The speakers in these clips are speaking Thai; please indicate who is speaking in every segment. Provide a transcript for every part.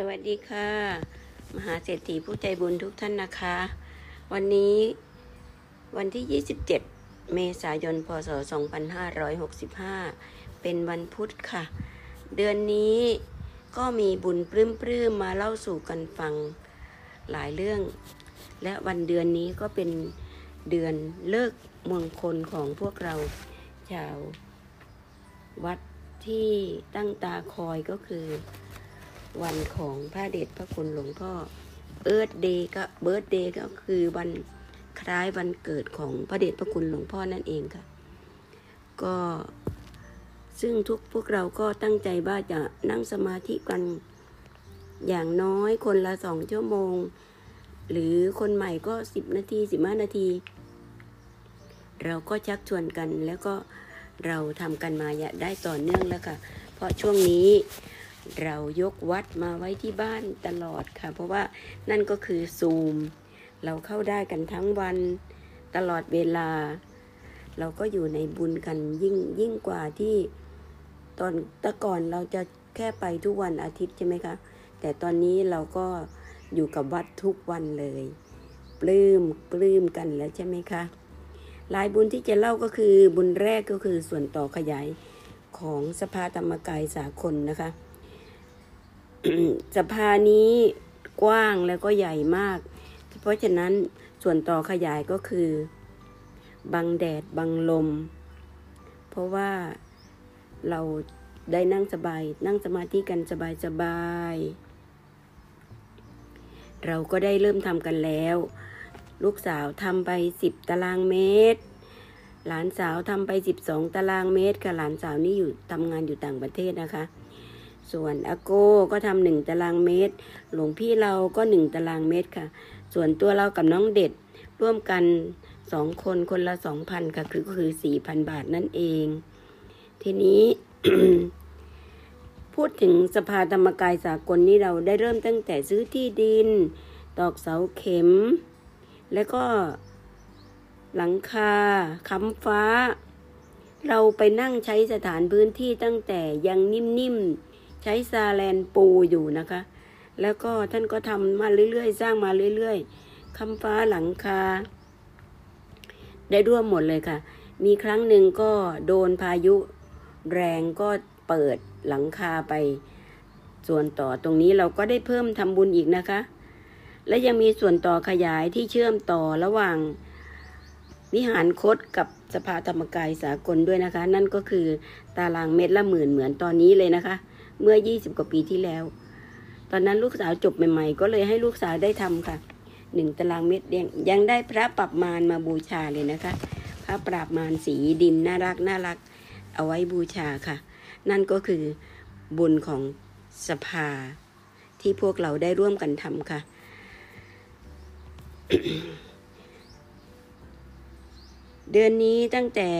Speaker 1: สวัสดีค่ะ มหาเศรษฐีผู้ใจบุญทุกท่านนะคะ วันนี้วันที่ 27 เมษายน พศ 2565 เป็นวันพุธค่ะ เดือนนี้ก็มีบุญปลื้มๆมาเล่าสู่กันฟังหลายเรื่อง และวันเดือนนี้ก็เป็นเดือนเลิกมงคลของพวกเราชาววัดที่ตั้งตาคอยก็คือ วันของพระเดชพระคุณหลวงพ่อเอิร์ธเดย์ก็เบิร์ดเดย์ก็คือวันคล้ายวันเกิดของพระเดชพระคุณหลวงพ่อนั่นเองค่ะ ก็ซึ่งทุกพวกเราก็ตั้งใจว่าจะนั่งสมาธิกันอย่างน้อยคนละสองชั่วโมง หรือคนใหม่ก็สิบนาทีสิบห้านาที เราก็ชักชวนกันแล้วก็เราทำกันมาได้ต่อเนื่องแล้วค่ะ เพราะช่วงนี้ เรายกวัดมาไว้ที่บ้านตลอดค่ะ เพราะว่านั่นก็คือซูม เราเข้าได้กันทั้งวันตลอดเวลา เราก็อยู่ในบุญกันยิ่งยิ่งกว่าที่ตอนแต่ก่อนเราจะแค่ไปทุกวันอาทิตย์ใช่ไหมคะ แต่ตอนนี้เราก็อยู่กับวัดทุกวันเลย ปลื้มปลื้มกันแล้วใช่ไหมคะลายบุญที่จะเล่าก็คือบุญแรกก็คือส่วนต่อขยายของสภาธรรมกายสากลนะคะ สภานี้กว้างแล้วก็ใหญ่มาก เพราะฉะนั้นส่วนต่อขยายก็คือ บังแดดบังลม เพราะว่าเราได้นั่งสบาย นั่งสมาธิกันสบายสบาย เราก็ได้เริ่มทำกันแล้ว ลูกสาวทำไปสิบตารางเมตร หลานสาวทำไปสิบสองตารางเมตรค่ะหลานสาวนี่อยู่ทำงานอยู่ต่างประเทศนะคะ ส่วนอาโก้ก็ทำหนึ่งตารางเมตร หลวงพี่เราก็หนึ่งตารางเมตรค่ะ ส่วนตัวเรากับน้องเด็ดร่วมกันสองคนคนละสองพันค่ะ คือคือสี่พันบาทนั่นเอง ทีนี้พูดถึงสภาธรรมกายสากลนี้เราได้เริ่มตั้งแต่ซื้อที่ดิน ตอกเสาเข็ม แล้วก็หลังคาค้ำฟ้า เราไปนั่งใช้สถานพื้นที่ตั้งแต่ยังนิ่มๆ ใช้ซาแลนปูอยู่นะคะ แล้วก็ท่านก็ทำมาเรื่อยๆ สร้างมาเรื่อยๆค้ำฟ้าหลังคา ได้ร่วมหมดเลยค่ะ มีครั้งหนึ่งก็โดนพายุแรงก็เปิดหลังคาไป ส่วนต่อตรงนี้เราก็ได้เพิ่มทำบุญอีกนะคะ และยังมีส่วนต่อขยายที่เชื่อมต่อระหว่างวิหารคดกับสภาธรรมกายสากลด้วยนะคะ นั่นก็คือตารางเมตรละหมื่นเหมือนตอนนี้เลยนะคะ เมื่อ 20 กว่าปีที่แล้ว ตอนนั้นลูกสาวจบใหม่ๆ ก็เลยให้ลูกสาวได้ทำค่ะหนึ่งตารางเมตรยังยังได้พระปรับมารมาบูชาเลยนะคะ พระปรับมารสีดินน่ารักน่ารัก เอาไว้บูชาค่ะ นั่นก็คือบุญของสภาที่พวกเราได้ร่วมกันทำค่ะ เดือนนี้ตั้งแต่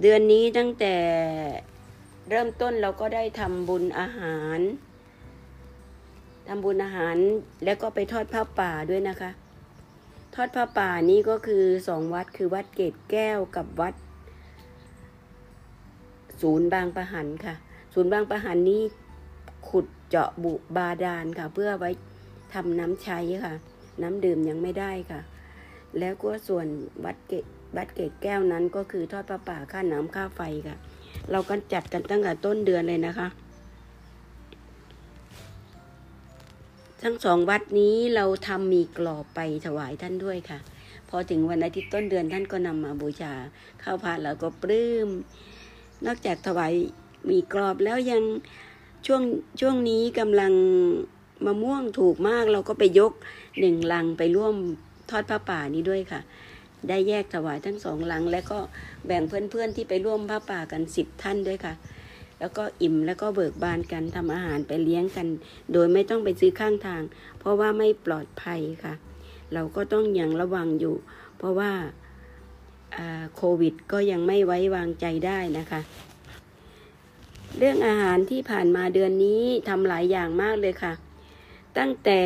Speaker 1: เดือนนี้ตั้งแต่เริ่มต้นเราก็ได้ทำบุญอาหารทำบุญอาหารแล้วก็ไปทอดผ้าป่าด้วยนะคะ ทอดผ้าป่านี้ก็คือสองวัดคือวัดเกตแก้วกับวัด ศูนย์บางประหันค่ะ ศูนย์บางประหันนี้ขุดเจาะบุบาดาลค่ะ เพื่อไว้ทำน้ำใช้ค่ะ น้ำดื่มยังไม่ได้ค่ะ แล้วก็ส่วนวัดเกต วัดเกตแก้วนั้นก็คือทอดผ้าป่าค่าน้ำค่าไฟค่ะ เราก็จัดกันตั้งแต่ต้นเดือนเลยนะคะ ทั้งสองวัดนี้เราทำมีกรอบไปถวายท่านด้วยค่ะ พอถึงวันอาทิตย์ต้นเดือนท่านก็นำมาบูชาข้าวผัดแล้วก็ปลื้ม นอกจากถวายมีกรอบแล้วยังช่วงช่วงนี้กำลังมะม่วงถูกมากเราก็ไปยกหนึ่งลังไปร่วมทอดผ้าป่านี้ด้วยค่ะ ได้แยกถวายทั้งสองหลัง แล้วก็แบ่งเพื่อนๆที่ไปร่วมผ้าป่ากันสิบท่านด้วยค่ะ แล้วก็อิ่มแล้วก็เบิกบานกันทำอาหารไปเลี้ยงกัน โดยไม่ต้องไปซื้อข้างทาง เพราะว่าไม่ปลอดภัยค่ะ เราก็ต้องยังระวังอยู่ เพราะว่าโควิดก็ยังไม่ไว้วางใจได้นะคะ เรื่องอาหารที่ผ่านมาเดือนนี้ทำหลายอย่างมากเลยค่ะ ตั้งแต่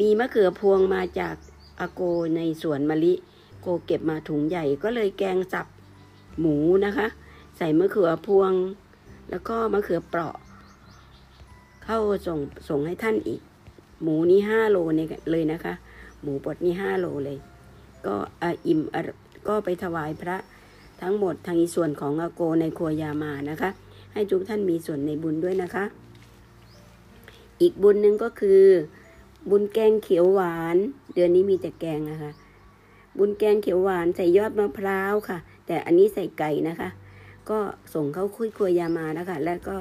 Speaker 1: มีมะเขือพวงมาจาก อาโกในสวนมะลิ โกเก็บมาถุงใหญ่ก็เลยแกงสับหมูนะคะ ใส่มะเขือพวง แล้วก็มะเขือเปราะ เข้าส่งส่งให้ท่านอีก หมูนี่ห้าโลเนเลยนะคะ หมูบดนี่ห้าโลเลย ก็อะอิ่มอะก็ไปถวายพระทั้งหมดทางอีส่วนของอาโกในครัวยามานะคะ ให้ทุกท่านมีส่วนในบุญด้วยนะคะ อีกบุญหนึ่งก็คือ บุญแกงเขียวหวาน เดือนนี้มีแต่แกงนะคะ บุญแกงเขียวหวานใส่ยอดมะพร้าวค่ะ แต่อันนี้ใส่ไก่นะคะ ก็ส่งเข้าคุยครัวยามานะคะ แล้วก็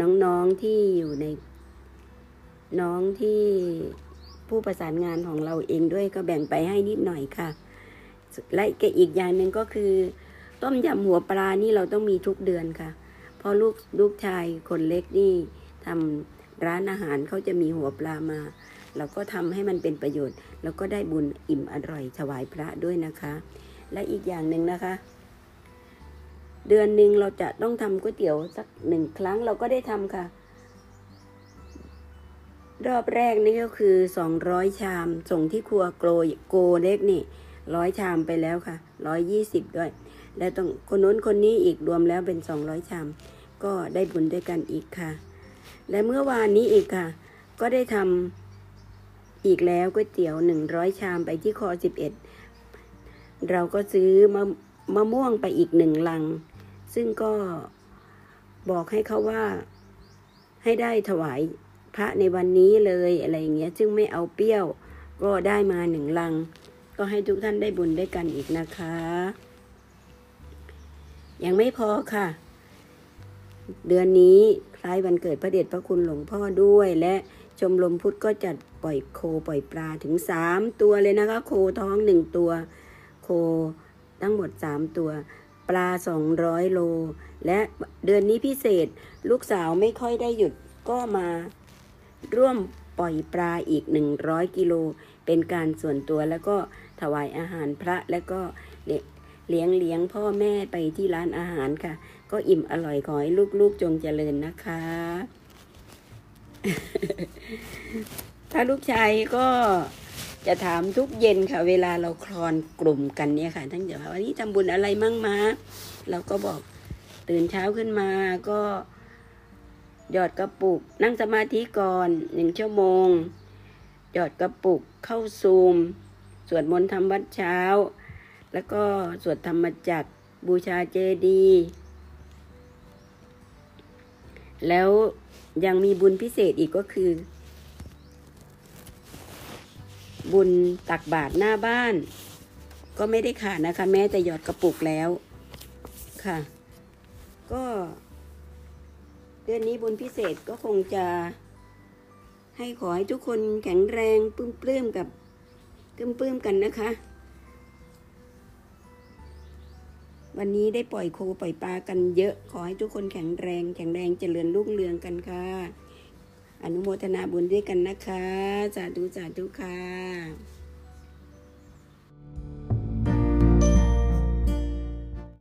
Speaker 1: น้องๆที่อยู่ใน น้องที่ผู้ประสานงานของเราเองด้วยก็แบ่งไปให้นิดหน่อยค่ะ และอีกอย่างหนึ่งก็คือ ต้มยำหัวปลานี่เราต้องมีทุกเดือนค่ะ เพราะลูกลูกชายคนเล็กนี่ทำ ร้านอาหารเขาจะมีหัวปลามา เราก็ทำให้มันเป็นประโยชน์ แล้วก็ได้บุญอิ่มอร่อยถวายพระด้วยนะคะ และอีกอย่างหนึ่งนะคะ เดือนหนึ่งเราจะต้องทำก๋วยเตี๋ยวสักหนึ่งครั้งเราก็ได้ทำค่ะ รอบแรกนี่ก็คือสองร้อยชาม ส่งที่ครัวโกโกเล็กนี่ร้อยชามไปแล้วค่ะร้อยยี่สิบด้วย และต้องคนนู้นคนนี้อีกรวมแล้วเป็นสองร้อยชาม ก็ได้บุญด้วยกันอีกค่ะ และเมื่อวานนี้อีกค่ะ ก็ได้ทำอีกแล้วก๋วยเตี๋ยวหนึ่งร้อยชามไปที่คอสิบเอ็ดเราก็ซื้อมะมะม่วงไปอีกหนึ่งลัง ซึ่งก็บอกให้เขาว่าให้ได้ถวายพระในวันนี้เลยอะไรอย่างเงี้ยซึ่งไม่เอาเปรี้ยว ก็ได้มาหนึ่งลัง ก็ให้ทุกท่านได้บุญด้วยกันอีกนะคะ ยังไม่พอค่ะ เดือนนี้ ล้ายวันเกิดพระเดชพระคุณหลวงพ่อด้วย และชมรมพุทธก็จัดปล่อยโคปล่อยปลาถึงสามตัวเลยนะคะ โคท้องหนึ่งตัว โคทั้งหมดสามตัว ปลาสองร้อยโล และเดือนนี้พิเศษลูกสาวไม่ค่อยได้หยุดก็มาร่วมปล่อยปลาอีกหนึ่งร้อยกิโล เป็นการส่วนตัวแล้วก็ถวายอาหารพระแล้วก็เเลี้ยงเลี้ยงพ่อแม่ไปที่ร้านอาหารค่ะ ก็อิ่มอร่อยขอให้ลูกๆจงเจริญนะคะ ถ้าลูกชายก็จะถามทุกเย็นค่ะ เวลาเราคลอนกลุ่มกันเนี่ยค่ะทั้งจะว่าวันนี้ทำบุญอะไรมั่งมาเราก็บอกตื่นเช้าขึ้นมาก็หยอดกระปุก นั่งสมาธิก่อนหนึ่งชั่วโมง หยอดกระปุกเข้าซูมสวดมนต์ทำวัดเช้า แล้วก็สวดธรรมจักรบูชาเจดีย์แล้วยังมีบุญพิเศษอีกก็คือ บุญตักบาตรหน้าบ้าน ก็ไม่ได้ขาดนะคะ แม้แต่หยอดกระปุกแล้วค่ะ ก็ เดือนนี้บุญพิเศษก็คงจะ ให้ขอให้ทุกคนแข็งแรงปลื้มปลื้มกับปลื้มปลื้มกันนะคะ วันนี้ได้ปล่อยโคปล่อยปลากันเยอะ ขอให้ทุกคนแข็งแรง แข็งแรงเจริญรุ่งเรืองกันค่ะ อนุโมทนาบุญด้วยกันนะคะ สาธุสาธุค่ะ